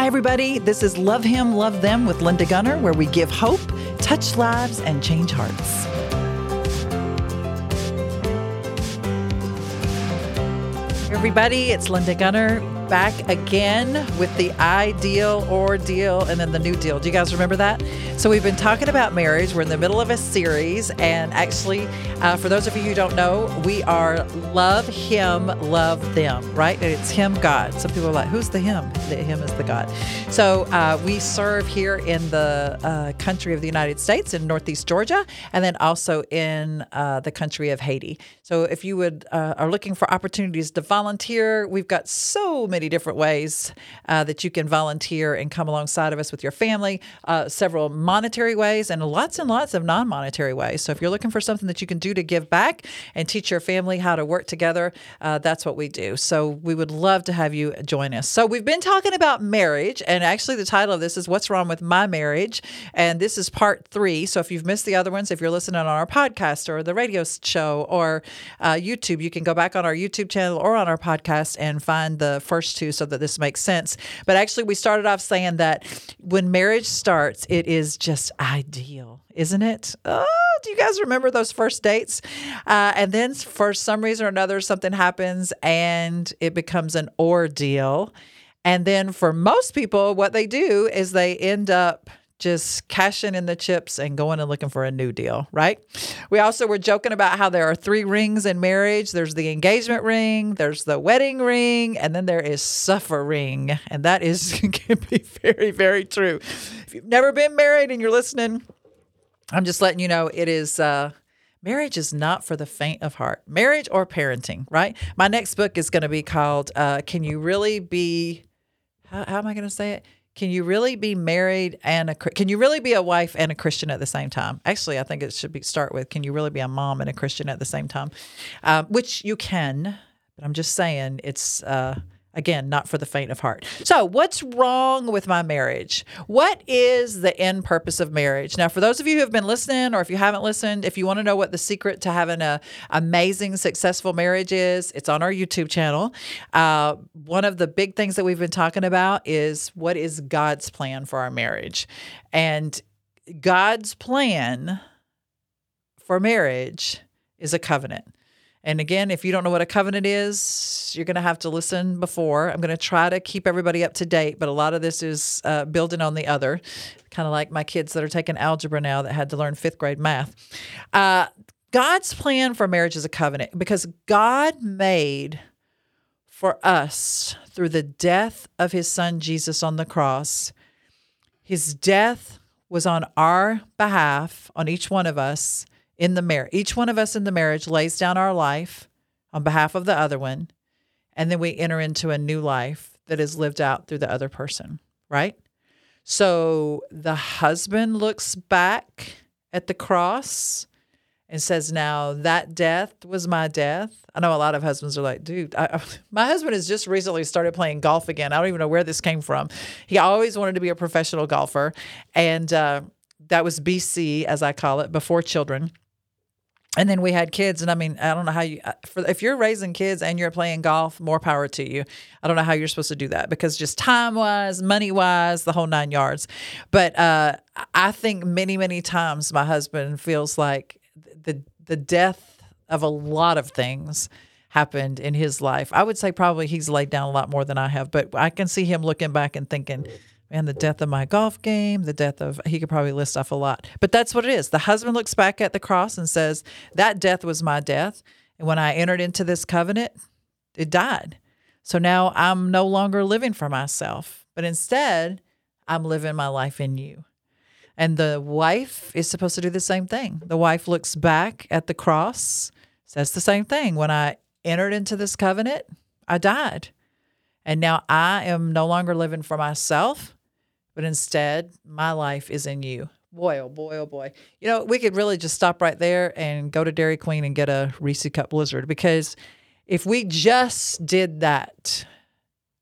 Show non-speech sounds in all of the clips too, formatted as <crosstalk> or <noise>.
Hi, everybody. This is Love Him, Love Them with Linda Gunner, where we give hope, touch lives, and change hearts. Everybody, it's Linda Gunner back again with the ideal ordeal and then the new deal. Do you guys remember that? So, we've been talking about marriage. We're in the middle of a series. And actually, uh, for those of you who don't know, we are love him, love them, right? It's him, God. Some people are like, who's the him? The him is the God. So, uh, we serve here in the uh, country of the United States in Northeast Georgia and then also in uh, the country of Haiti. So, if you would uh, are looking for opportunities to volunteer, we've got so many different ways uh, that you can volunteer and come alongside of us with your family. Uh, several monetary ways and lots and lots of non-monetary ways. So if you're looking for something that you can do to give back and teach your family how to work together, uh, that's what we do. So we would love to have you join us. So we've been talking about marriage, and actually the title of this is "What's Wrong with My Marriage," and this is part three. So if you've missed the other ones, if you're listening on our podcast or the radio show or uh, YouTube, you can go back on our YouTube channel or on our podcast and find the first two so that this makes sense. But actually, we started off saying that when marriage starts, it is just ideal, isn't it? Oh, do you guys remember those first dates? Uh, and then for some reason or another, something happens and it becomes an ordeal. And then for most people, what they do is they end up just cashing in the chips and going and looking for a new deal, right? We also were joking about how there are three rings in marriage there's the engagement ring, there's the wedding ring, and then there is suffering. And that is <laughs> can be very, very true. If you've never been married and you're listening, I'm just letting you know it is. Uh, marriage is not for the faint of heart. Marriage or parenting, right? My next book is going to be called uh, "Can You Really Be." How, how am I going to say it? Can you really be married and a can you really be a wife and a Christian at the same time? Actually, I think it should be start with can you really be a mom and a Christian at the same time, um, which you can. But I'm just saying it's. Uh, Again, not for the faint of heart. So, what's wrong with my marriage? What is the end purpose of marriage? Now, for those of you who have been listening, or if you haven't listened, if you want to know what the secret to having an amazing, successful marriage is, it's on our YouTube channel. Uh, one of the big things that we've been talking about is what is God's plan for our marriage? And God's plan for marriage is a covenant. And again, if you don't know what a covenant is, you're going to have to listen before. I'm going to try to keep everybody up to date, but a lot of this is uh, building on the other, kind of like my kids that are taking algebra now that had to learn fifth grade math. Uh, God's plan for marriage is a covenant because God made for us through the death of his son Jesus on the cross. His death was on our behalf, on each one of us in the marriage. Each one of us in the marriage lays down our life on behalf of the other one, and then we enter into a new life that is lived out through the other person, right? So the husband looks back at the cross and says, Now that death was my death. I know a lot of husbands are like, Dude, I, <laughs> my husband has just recently started playing golf again. I don't even know where this came from. He always wanted to be a professional golfer. And uh, that was BC, as I call it, before children and then we had kids and i mean i don't know how you uh, for, if you're raising kids and you're playing golf more power to you. I don't know how you're supposed to do that because just time wise money wise the whole nine yards. But uh, i think many many times my husband feels like the the death of a lot of things happened in his life. I would say probably he's laid down a lot more than i have but i can see him looking back and thinking and the death of my golf game, the death of, he could probably list off a lot. But that's what it is. The husband looks back at the cross and says, That death was my death. And when I entered into this covenant, it died. So now I'm no longer living for myself, but instead, I'm living my life in you. And the wife is supposed to do the same thing. The wife looks back at the cross, says the same thing. When I entered into this covenant, I died. And now I am no longer living for myself, but instead my life is in you. Boy, oh boy, oh boy. You know, we could really just stop right there and go to Dairy Queen and get a Reese Cup Blizzard because if we just did that,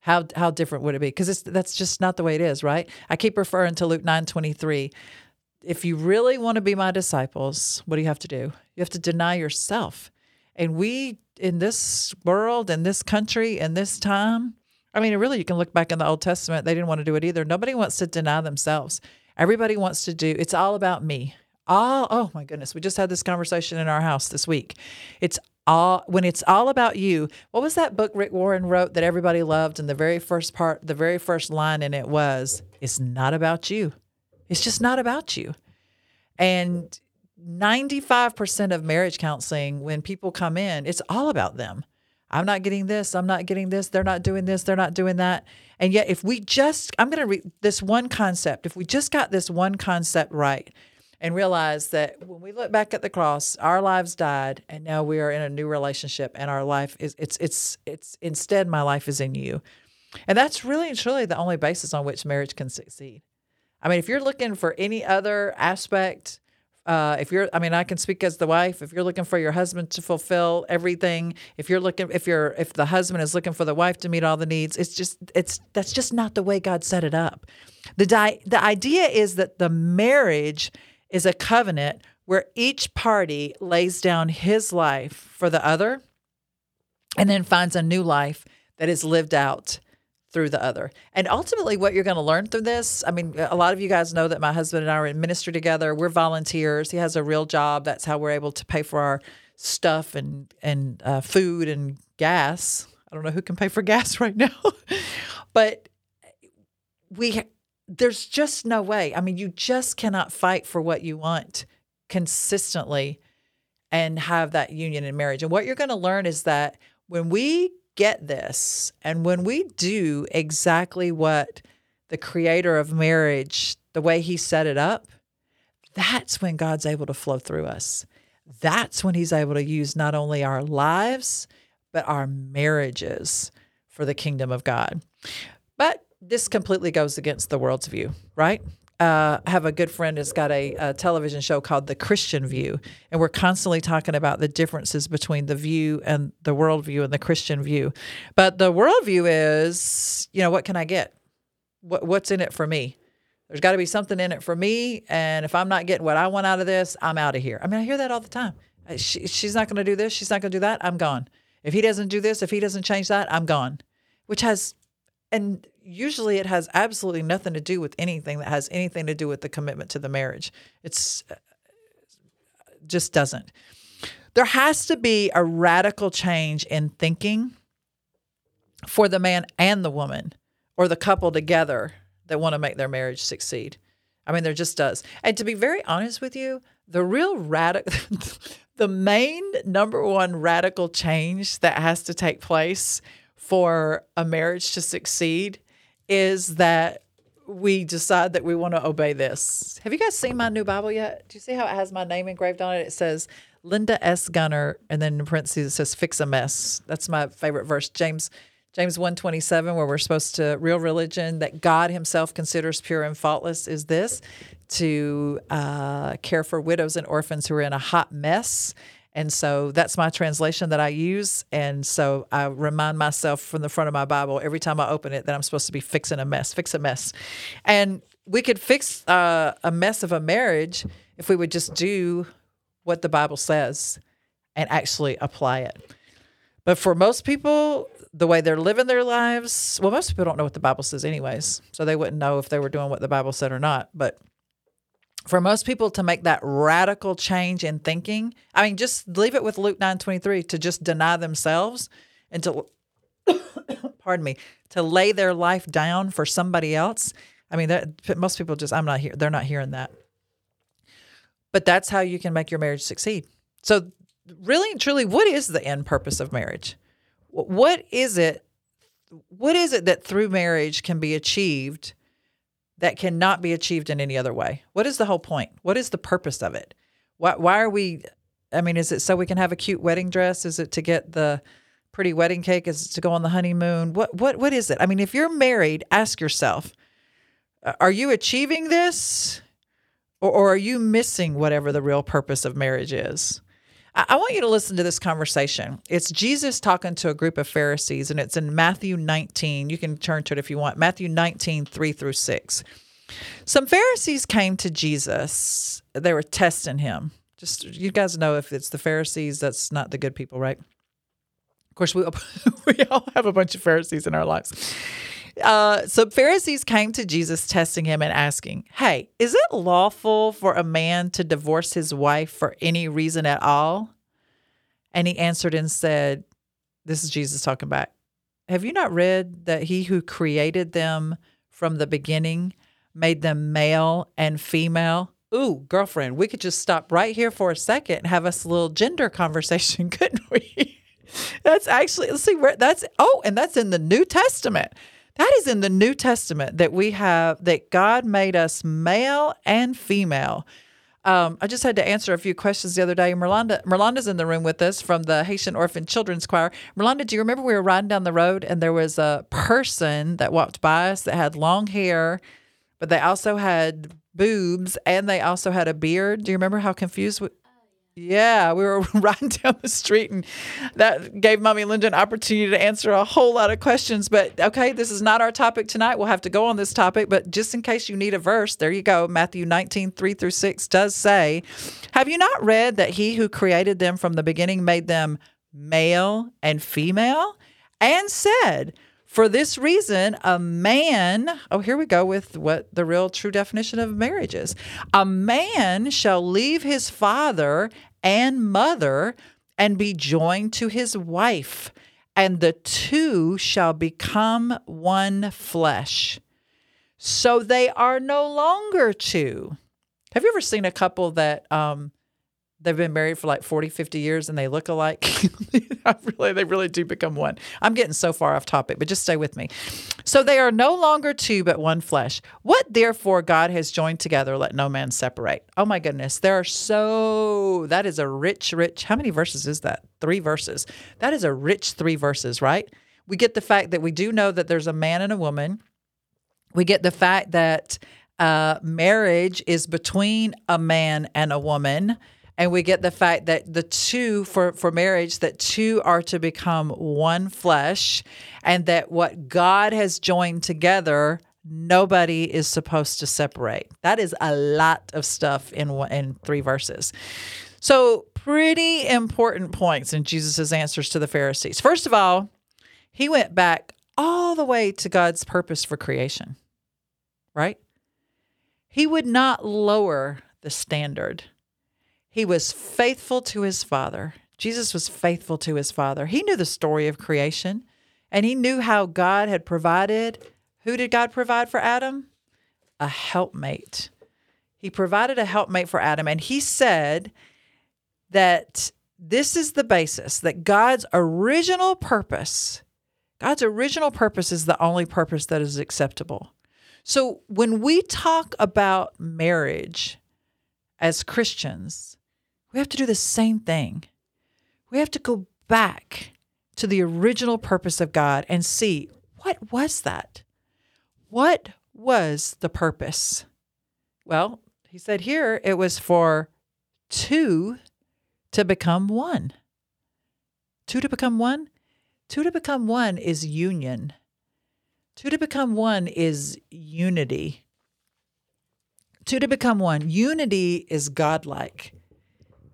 how how different would it be? Because that's just not the way it is, right? I keep referring to Luke nine twenty three. If you really want to be my disciples, what do you have to do? You have to deny yourself. And we in this world, in this country, in this time, I mean, really, you can look back in the Old Testament. They didn't want to do it either. Nobody wants to deny themselves. Everybody wants to do. It's all about me. All. Oh my goodness, we just had this conversation in our house this week. It's all when it's all about you. What was that book Rick Warren wrote that everybody loved? And the very first part, the very first line in it was, "It's not about you. It's just not about you." And 95% of marriage counseling, when people come in, it's all about them. I'm not getting this. I'm not getting this. They're not doing this. They're not doing that. And yet, if we just, I'm going to read this one concept, if we just got this one concept right and realize that when we look back at the cross, our lives died and now we are in a new relationship and our life is, it's, it's, it's, instead, my life is in you. And that's really and truly the only basis on which marriage can succeed. I mean, if you're looking for any other aspect, uh, if you're, I mean, I can speak as the wife. If you're looking for your husband to fulfill everything, if you're looking, if you're, if the husband is looking for the wife to meet all the needs, it's just, it's that's just not the way God set it up. The di- the idea is that the marriage is a covenant where each party lays down his life for the other, and then finds a new life that is lived out through the other. And ultimately, what you're going to learn through this I mean, a lot of you guys know that my husband and I are in ministry together. We're volunteers. He has a real job. That's how we're able to pay for our stuff and, and uh, food and gas. I don't know who can pay for gas <laughs> right now, but we there's just no way. I mean, you just cannot fight for what you want consistently and have that union in marriage. And what you're going to learn is that when we get this. And when we do exactly what the creator of marriage, the way he set it up, that's when God's able to flow through us. That's when he's able to use not only our lives, but our marriages for the kingdom of God. But this completely goes against the world's view, right? Uh, have a good friend that's got a, a, television show called The Christian View, and we're constantly talking about the differences between the view and the worldview and the Christian view. But the worldview is, you know, what can I get? What, what's in it for me? There's got to be something in it for me, and if I'm not getting what I want out of this, I'm out of here. I mean, I hear that all the time. Uh, she, she's not going to do this. She's not going to do that. I'm gone. If he doesn't do this, if he doesn't change that, I'm gone. Which has, and usually it has absolutely nothing to do with anything that has anything to do with the commitment to the marriage. It's uh, just doesn't. There has to be a radical change in thinking for the man and the woman or the couple together that want to make their marriage succeed. I mean, there just does. And to be very honest with you, the real radical, <laughs> the main number one radical change that has to take place for a marriage to succeed is that we decide that we want to obey this. Have you guys seen my new Bible yet? Do you see how it has my name engraved on it? It says Linda S. Gunner, and then in parentheses it says "fix a mess." That's my favorite verse, James James one twenty seven, where we're supposed to real religion that God Himself considers pure and faultless is this: to uh, care for widows and orphans who are in a hot mess and so that's my translation that I use. And so I remind myself from the front of my Bible every time I open it that I'm supposed to be fixing a mess, fix a mess. And we could fix uh, a mess of a marriage if we would just do what the Bible says and actually apply it. But for most people, the way they're living their lives, well, most people don't know what the Bible says, anyways. So they wouldn't know if they were doing what the Bible said or not. But for most people to make that radical change in thinking, I mean, just leave it with Luke 9 23 to just deny themselves and to, <coughs> pardon me, to lay their life down for somebody else. I mean, that most people just, I'm not here, they're not hearing that. But that's how you can make your marriage succeed. So, really and truly, what is the end purpose of marriage? What is it? What is it that through marriage can be achieved that cannot be achieved in any other way. What is the whole point? What is the purpose of it? Why, why are we? I mean, is it so we can have a cute wedding dress? Is it to get the pretty wedding cake? Is it to go on the honeymoon? What what what is it? I mean, if you're married, ask yourself: Are you achieving this, or, or are you missing whatever the real purpose of marriage is? I want you to listen to this conversation. It's Jesus talking to a group of Pharisees, and it's in Matthew 19. You can turn to it if you want. Matthew 19, 3 through 6. Some Pharisees came to Jesus. They were testing him. Just you guys know if it's the Pharisees, that's not the good people, right? Of course, we, <laughs> we all have a bunch of Pharisees in our lives. Uh, so Pharisees came to Jesus, testing him and asking, Hey, is it lawful for a man to divorce his wife for any reason at all? And he answered and said, This is Jesus talking back. Have you not read that he who created them from the beginning made them male and female? Ooh, girlfriend, we could just stop right here for a second and have us a little gender <laughs> conversation, couldn't we? <laughs> that's actually, let's see where that's, oh, and that's in the New Testament. That is in the New Testament that we have that God made us male and female. Um, I just had to answer a few questions the other day. Merlanda, Merlanda's in the room with us from the Haitian Orphan Children's Choir. Merlanda, do you remember we were riding down the road and there was a person that walked by us that had long hair, but they also had boobs and they also had a beard? Do you remember how confused yeah, we were <laughs> riding down the street, and that gave Mommy Linda an opportunity to answer a whole lot of questions. But okay, this is not our topic tonight. We'll have to go on this topic, but just in case you need a verse, there you go. Matthew 19, 3 through 6 does say, Have you not read that he who created them from the beginning made them male and female? And said, for this reason, a man, oh, here we go with what the real true definition of marriage is. A man shall leave his father and mother and be joined to his wife, and the two shall become one flesh. So they are no longer two. Have you ever seen a couple that um, they've been married for like 40, 50 years and they look alike. <laughs> really, they really do become one. I'm getting so far off topic, but just stay with me. So they are no longer two, but one flesh. What therefore God has joined together, let no man separate. Oh my goodness. There are so, that is a rich, rich, how many verses is that? Three verses. That is a rich three verses, right? We get the fact that we do know that there's a man and a woman. We get the fact that uh, marriage is between a man and a woman and we get the fact that the two for for marriage that two are to become one flesh and that what God has joined together nobody is supposed to separate. That is a lot of stuff in in three verses. So pretty important points in Jesus' answers to the Pharisees. First of all he went back all the way to God's purpose for creation right? He would not lower the standard he was faithful to his father. Jesus was faithful to his father. He knew the story of creation and he knew how God had provided. Who did God provide for Adam? A helpmate. He provided a helpmate for Adam and he said that this is the basis that God's original purpose, God's original purpose is the only purpose that is acceptable. So when we talk about marriage as Christians, we have to do the same thing. We have to go back to the original purpose of God and see what was that? What was the purpose? Well, he said here it was for two to become one. Two to become one? Two to become one is union. Two to become one is unity. Two to become one. Unity is godlike.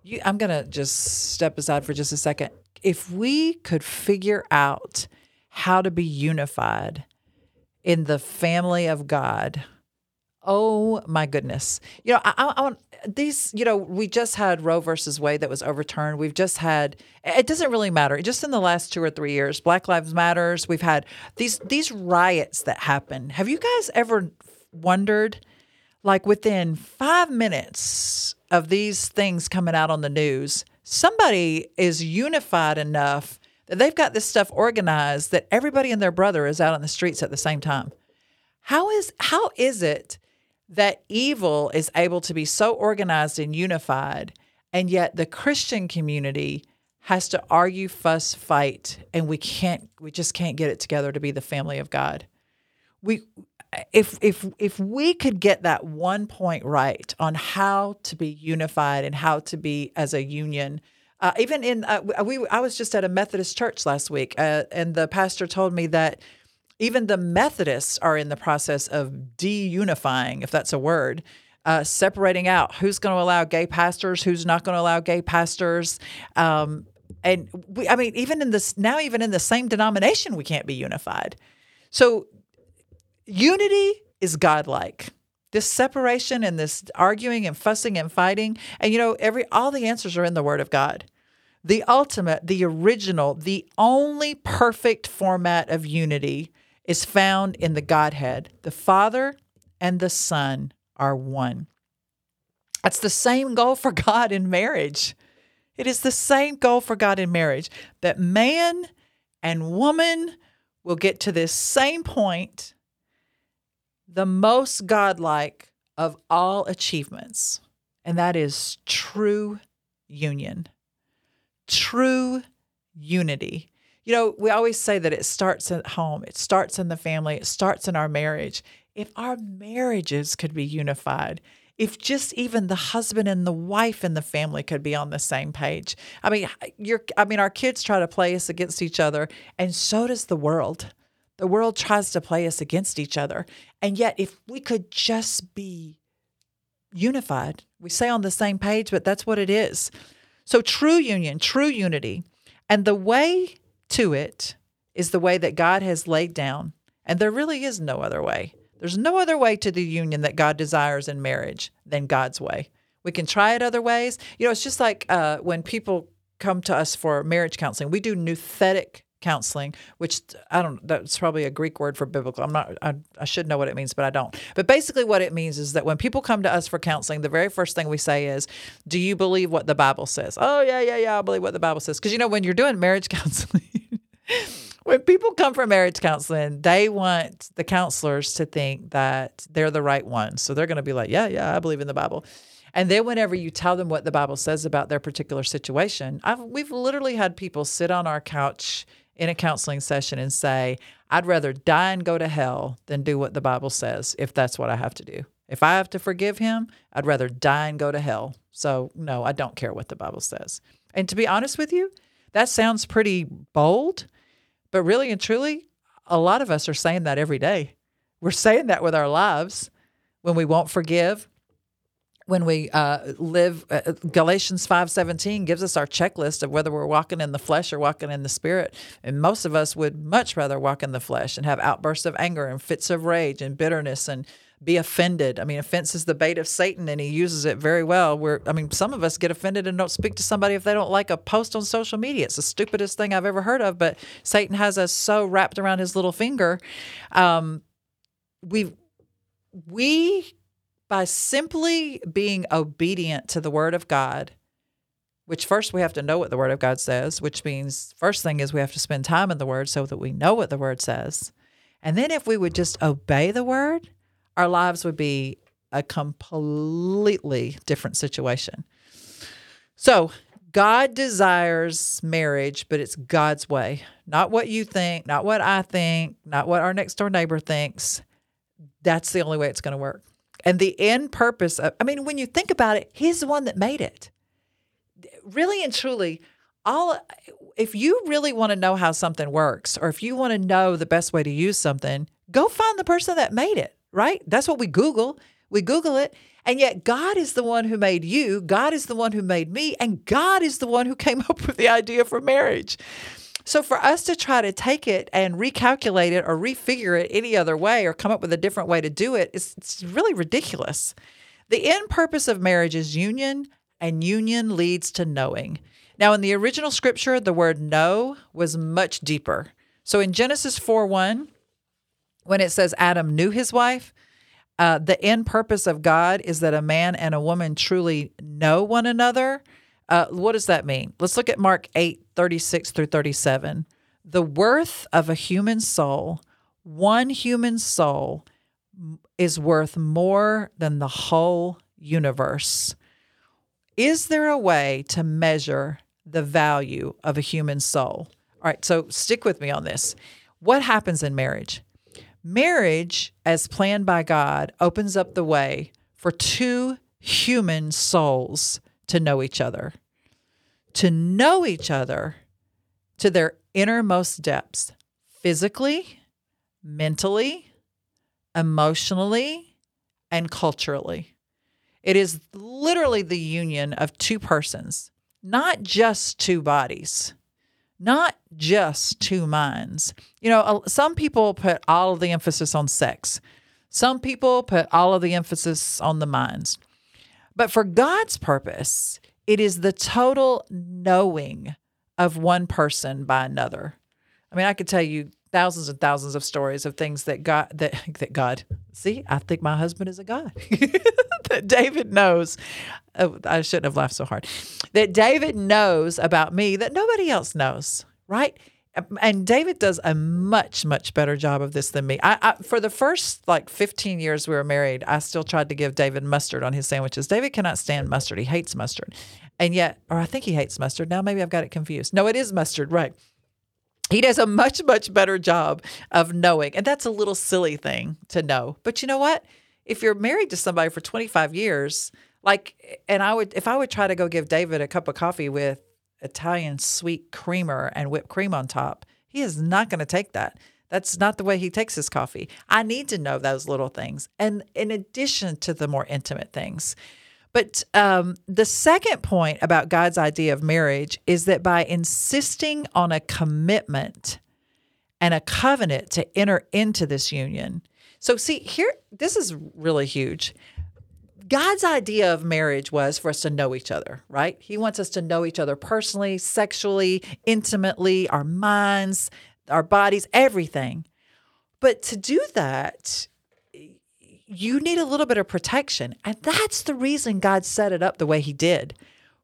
You, I'm going to just step aside for just a second. If we could figure out how to be unified in the family of God, oh my goodness. You know, I, I, want these, you know, we just had Roe versus Wade that was overturned. We've just had, it doesn't really matter. Just in the last two or three years, Black Lives Matters, we've had these, these riots that happen. Have you guys ever wondered, like within five minutes of these things coming out on the news, somebody is unified enough that they've got this stuff organized that everybody and their brother is out on the streets at the same time. How is how is it that evil is able to be so organized and unified and yet the Christian community has to argue, fuss, fight and we can't we just can't get it together to be the family of God. We if if if we could get that one point right on how to be unified and how to be as a union uh, even in uh, we I was just at a Methodist church last week uh, and the pastor told me that even the Methodists are in the process of de-unifying if that's a word uh, separating out who's going to allow gay pastors who's not going to allow gay pastors um, and we, I mean, even in this now, even in the same denomination, we can't be unified. So unity is godlike. This separation and this arguing and fussing and fighting, and you know, every all the answers are in the Word of God. The ultimate, the original, the only perfect format of unity is found in the Godhead. The Father and the Son are one. That's the same goal for God in marriage. It is the same goal for God in marriage that man and woman will get to this same point, the most godlike of all achievements, and that is true union, true unity. You know, we always say that it starts at home, it starts in the family, it starts in our marriage. If our marriages could be unified, if just even the husband and the wife in the family could be on the same page. I mean, you're I mean our kids try to play us against each other and so does the world. The world tries to play us against each other. And yet if we could just be unified, we say on the same page, but that's what it is. So true union, true unity. And the way to it is the way that God has laid down. And there really is no other way. There's no other way to the union that God desires in marriage than God's way. We can try it other ways. You know, it's just like uh, when people come to us for marriage counseling, we do nouthetic counseling, which I don't, that's probably a Greek word for biblical. I'm not, I, I should know what it means, but I don't. But basically, what it means is that when people come to us for counseling, the very first thing we say is, Do you believe what the Bible says? Oh, yeah, yeah, yeah, I believe what the Bible says. Because, you know, when you're doing marriage <laughs> counseling, when people come for marriage counseling, they want the counselors to think that they're the right ones. So they're going to be like, yeah, yeah, I believe in the Bible. And then whenever you tell them what the Bible says about their particular situation, I've, we've literally had people sit on our couch in a counseling session and say, I'd rather die and go to hell than do what the Bible says if that's what I have to do. If I have to forgive him, I'd rather die and go to hell. So, no, I don't care what the Bible says. And to be honest with you, that sounds pretty bold. But really and truly, a lot of us are saying that every day. We're saying that with our lives when we won't forgive, when we uh, live. Uh, Galatians five seventeen gives us our checklist of whether we're walking in the flesh or walking in the spirit. And most of us would much rather walk in the flesh and have outbursts of anger and fits of rage and bitterness and be offended. I mean, offense is the bait of Satan, and he uses it very well. Where I mean, some of us get offended and don't speak to somebody if they don't like a post on social media. It's the stupidest thing I've ever heard of, but Satan has us so wrapped around his little finger. Um, we we by simply being obedient to the word of God. Which first we have to know what the Word of God says, which means first thing is we have to spend time in the Word so that we know what the Word says. And then if we would just obey the Word, our lives would be a completely different situation. So, God desires marriage, but it's God's way, not what you think, not what I think, not what our next door neighbor thinks. That's the only way it's going to work. And the end purpose of, I mean, when you think about it, He's the one that made it. Really and truly, all if you really want to know how something works, or if you want to know the best way to use something, go find the person that made it right? That's what we Google. We Google it. And yet, God is the one who made you, God is the one who made me, and God is the one who came <laughs> up with the idea for marriage. So, for us to try to take it and recalculate it or refigure it any other way or come up with a different way to do it, it's, it's really ridiculous. The end purpose of marriage is union, and union leads to knowing. Now, in the original scripture, the word know was much deeper. So, in Genesis 4 1, when it says Adam knew his wife, uh, the end purpose of God is that a man and a woman truly know one another. Uh, what does that mean? Let's look at Mark 8 36 through 37. The worth of a human soul, one human soul, is worth more than the whole universe. Is there a way to measure the value of a human soul? All right, so stick with me on this. What happens in marriage? Marriage, as planned by God, opens up the way for two human souls to know each other, to know each other to their innermost depths, physically, mentally, emotionally, and culturally. It is literally the union of two persons. not just two bodies, not just two minds. You know, some people put all of the emphasis on sex, some people put all of the emphasis on the minds. But for God's purpose, it is the total knowing of one person by another. I mean, I could tell you thousands and thousands of stories of things that God that <laughs> that God see. I think my husband is a God <laughs> that David knows. Oh, I shouldn't have laughed so hard. That David knows about me that nobody else knows. Right. And David does a much, much better job of this than me. I, I, for the first like 15 years we were married, I still tried to give David mustard on his sandwiches. David cannot stand mustard. He hates mustard. And yet, or I think he hates mustard. Now maybe I've got it confused. No, it is mustard, right? he does a much much better job of knowing and that's a little silly thing to know but you know what if you're married to somebody for 25 years like and i would if i would try to go give david a cup of coffee with italian sweet creamer and whipped cream on top. He is not going to take that. That's not the way he takes his coffee. I need to know those little things. And in addition to the more intimate things. But um, the second point about God's idea of marriage is that by insisting on a commitment and a covenant to enter into this union. So, see, here, this is really huge. God's idea of marriage was for us to know each other, right? He wants us to know each other personally, sexually, intimately, our minds, our bodies, everything. But to do that, you need a little bit of protection. And that's the reason God set it up the way he did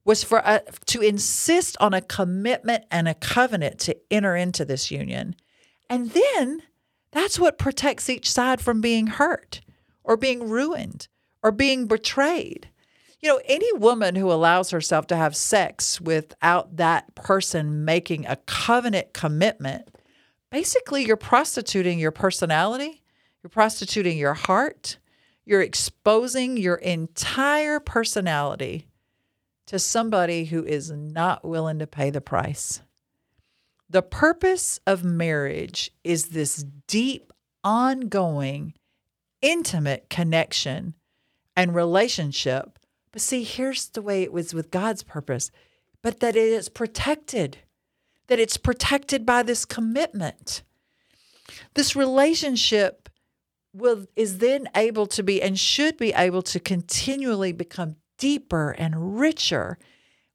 was for uh, to insist on a commitment and a covenant to enter into this union. And then that's what protects each side from being hurt or being ruined or being betrayed. You know, any woman who allows herself to have sex without that person making a covenant commitment, basically you're prostituting your personality you're prostituting your heart. You're exposing your entire personality to somebody who is not willing to pay the price. The purpose of marriage is this deep, ongoing, intimate connection and relationship. But see, here's the way it was with God's purpose, but that it is protected, that it's protected by this commitment. This relationship will is then able to be and should be able to continually become deeper and richer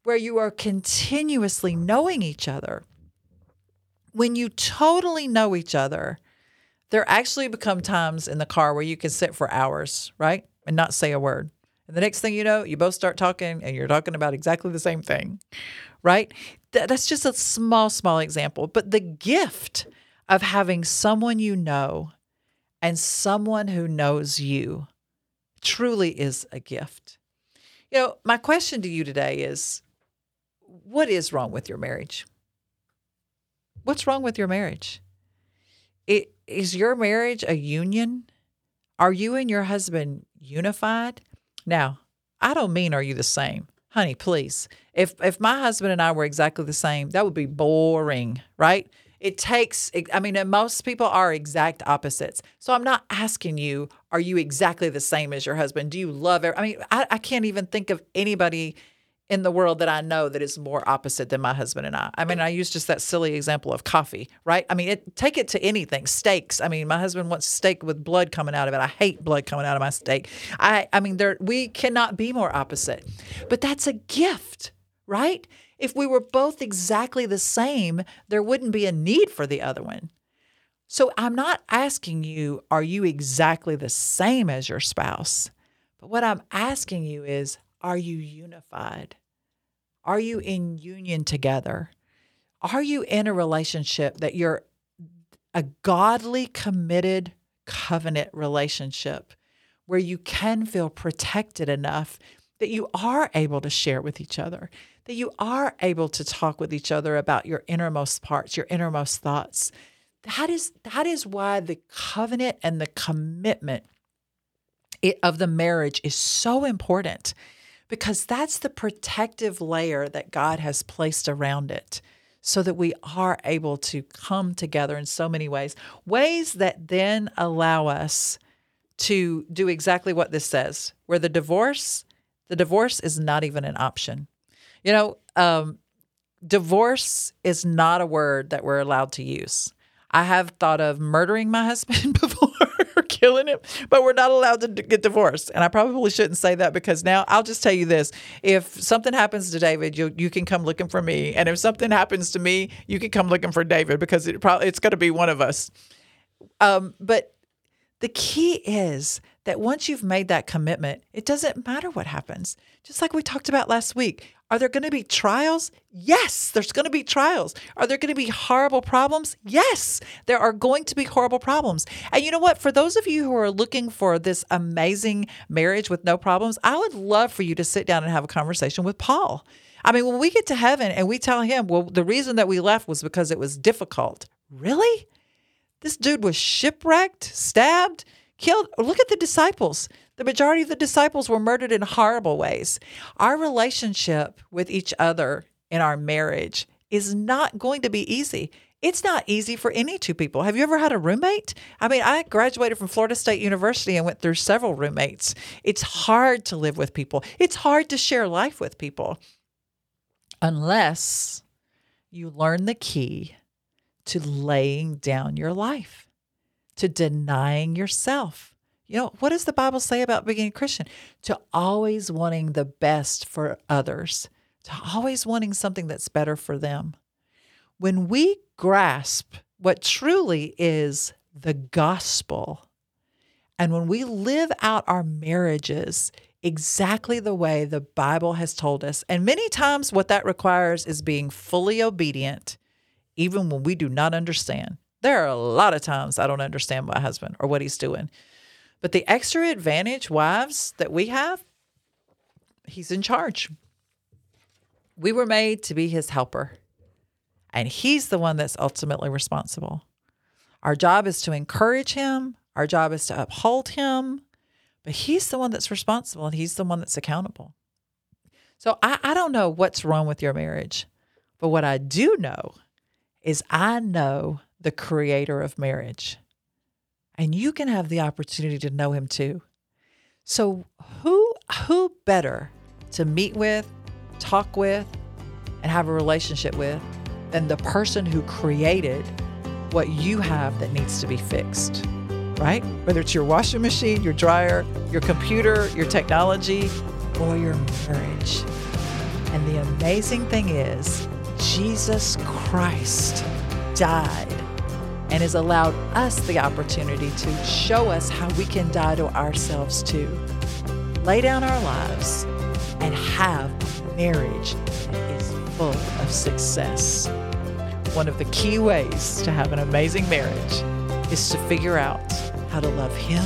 where you are continuously knowing each other when you totally know each other there actually become times in the car where you can sit for hours right and not say a word and the next thing you know you both start talking and you're talking about exactly the same thing right that's just a small small example but the gift of having someone you know and someone who knows you truly is a gift. You know, my question to you today is what is wrong with your marriage? What's wrong with your marriage? It, is your marriage a union? Are you and your husband unified? Now, I don't mean are you the same? Honey, please. If if my husband and I were exactly the same, that would be boring, right? it takes i mean most people are exact opposites so i'm not asking you are you exactly the same as your husband do you love it i mean I, I can't even think of anybody in the world that i know that is more opposite than my husband and i. I mean i use just that silly example of coffee right? I mean it, take it to anything steaks. I mean my husband wants steak with blood coming out of it. I hate blood coming out of my steak. I i mean there we cannot be more opposite. But that's a gift right? If we were both exactly the same, there wouldn't be a need for the other one. So I'm not asking you, are you exactly the same as your spouse? But what I'm asking you is, are you unified? Are you in union together? Are you in a relationship that you're a godly, committed covenant relationship where you can feel protected enough that you are able to share with each other, that you are able to talk with each other about your innermost parts, your innermost thoughts. That is that is why the covenant and the commitment of the marriage is so important because that's the protective layer that God has placed around it so that we are able to come together in so many ways, ways that then allow us to do exactly what this says, where the divorce the divorce is not even an option. You know, um, divorce is not a word that we're allowed to use. I have thought of murdering my husband <laughs> before or killing him, but we're not allowed to get divorced. And I probably shouldn't say that because now I'll just tell you this: if something happens to David, you you can come looking for me, and if something happens to me, you can come looking for David because it probably it's going to be one of us. Um, but the key is that once you've made that commitment, it doesn't matter what happens. Just like we talked about last week. Are there going to be trials? Yes, there's going to be trials. Are there going to be horrible problems? Yes, there are going to be horrible problems. And you know what? For those of you who are looking for this amazing marriage with no problems, I would love for you to sit down and have a conversation with Paul. I mean, when we get to heaven and we tell him, well, the reason that we left was because it was difficult. Really? This dude was shipwrecked, stabbed, killed. Look at the disciples. The majority of the disciples were murdered in horrible ways. Our relationship with each other in our marriage is not going to be easy. It's not easy for any two people. Have you ever had a roommate? I mean, I graduated from Florida State University and went through several roommates. It's hard to live with people, it's hard to share life with people unless you learn the key to laying down your life, to denying yourself you know, what does the Bible say about being a Christian? To always wanting the best for others, to always wanting something that's better for them. When we grasp what truly is the gospel, and when we live out our marriages exactly the way the Bible has told us, and many times what that requires is being fully obedient, even when we do not understand. There are a lot of times I don't understand my husband or what he's doing. But the extra advantage, wives, that we have, he's in charge. We were made to be his helper, and he's the one that's ultimately responsible. Our job is to encourage him, our job is to uphold him, but he's the one that's responsible and he's the one that's accountable. So I, I don't know what's wrong with your marriage, but what I do know is I know the creator of marriage and you can have the opportunity to know him too. So who who better to meet with, talk with, and have a relationship with than the person who created what you have that needs to be fixed? Right? Whether it's your washing machine, your dryer, your computer, your technology, or your marriage. And the amazing thing is, Jesus Christ died and has allowed us the opportunity to show us how we can die to ourselves too. Lay down our lives and have marriage that is full of success. One of the key ways to have an amazing marriage is to figure out how to love Him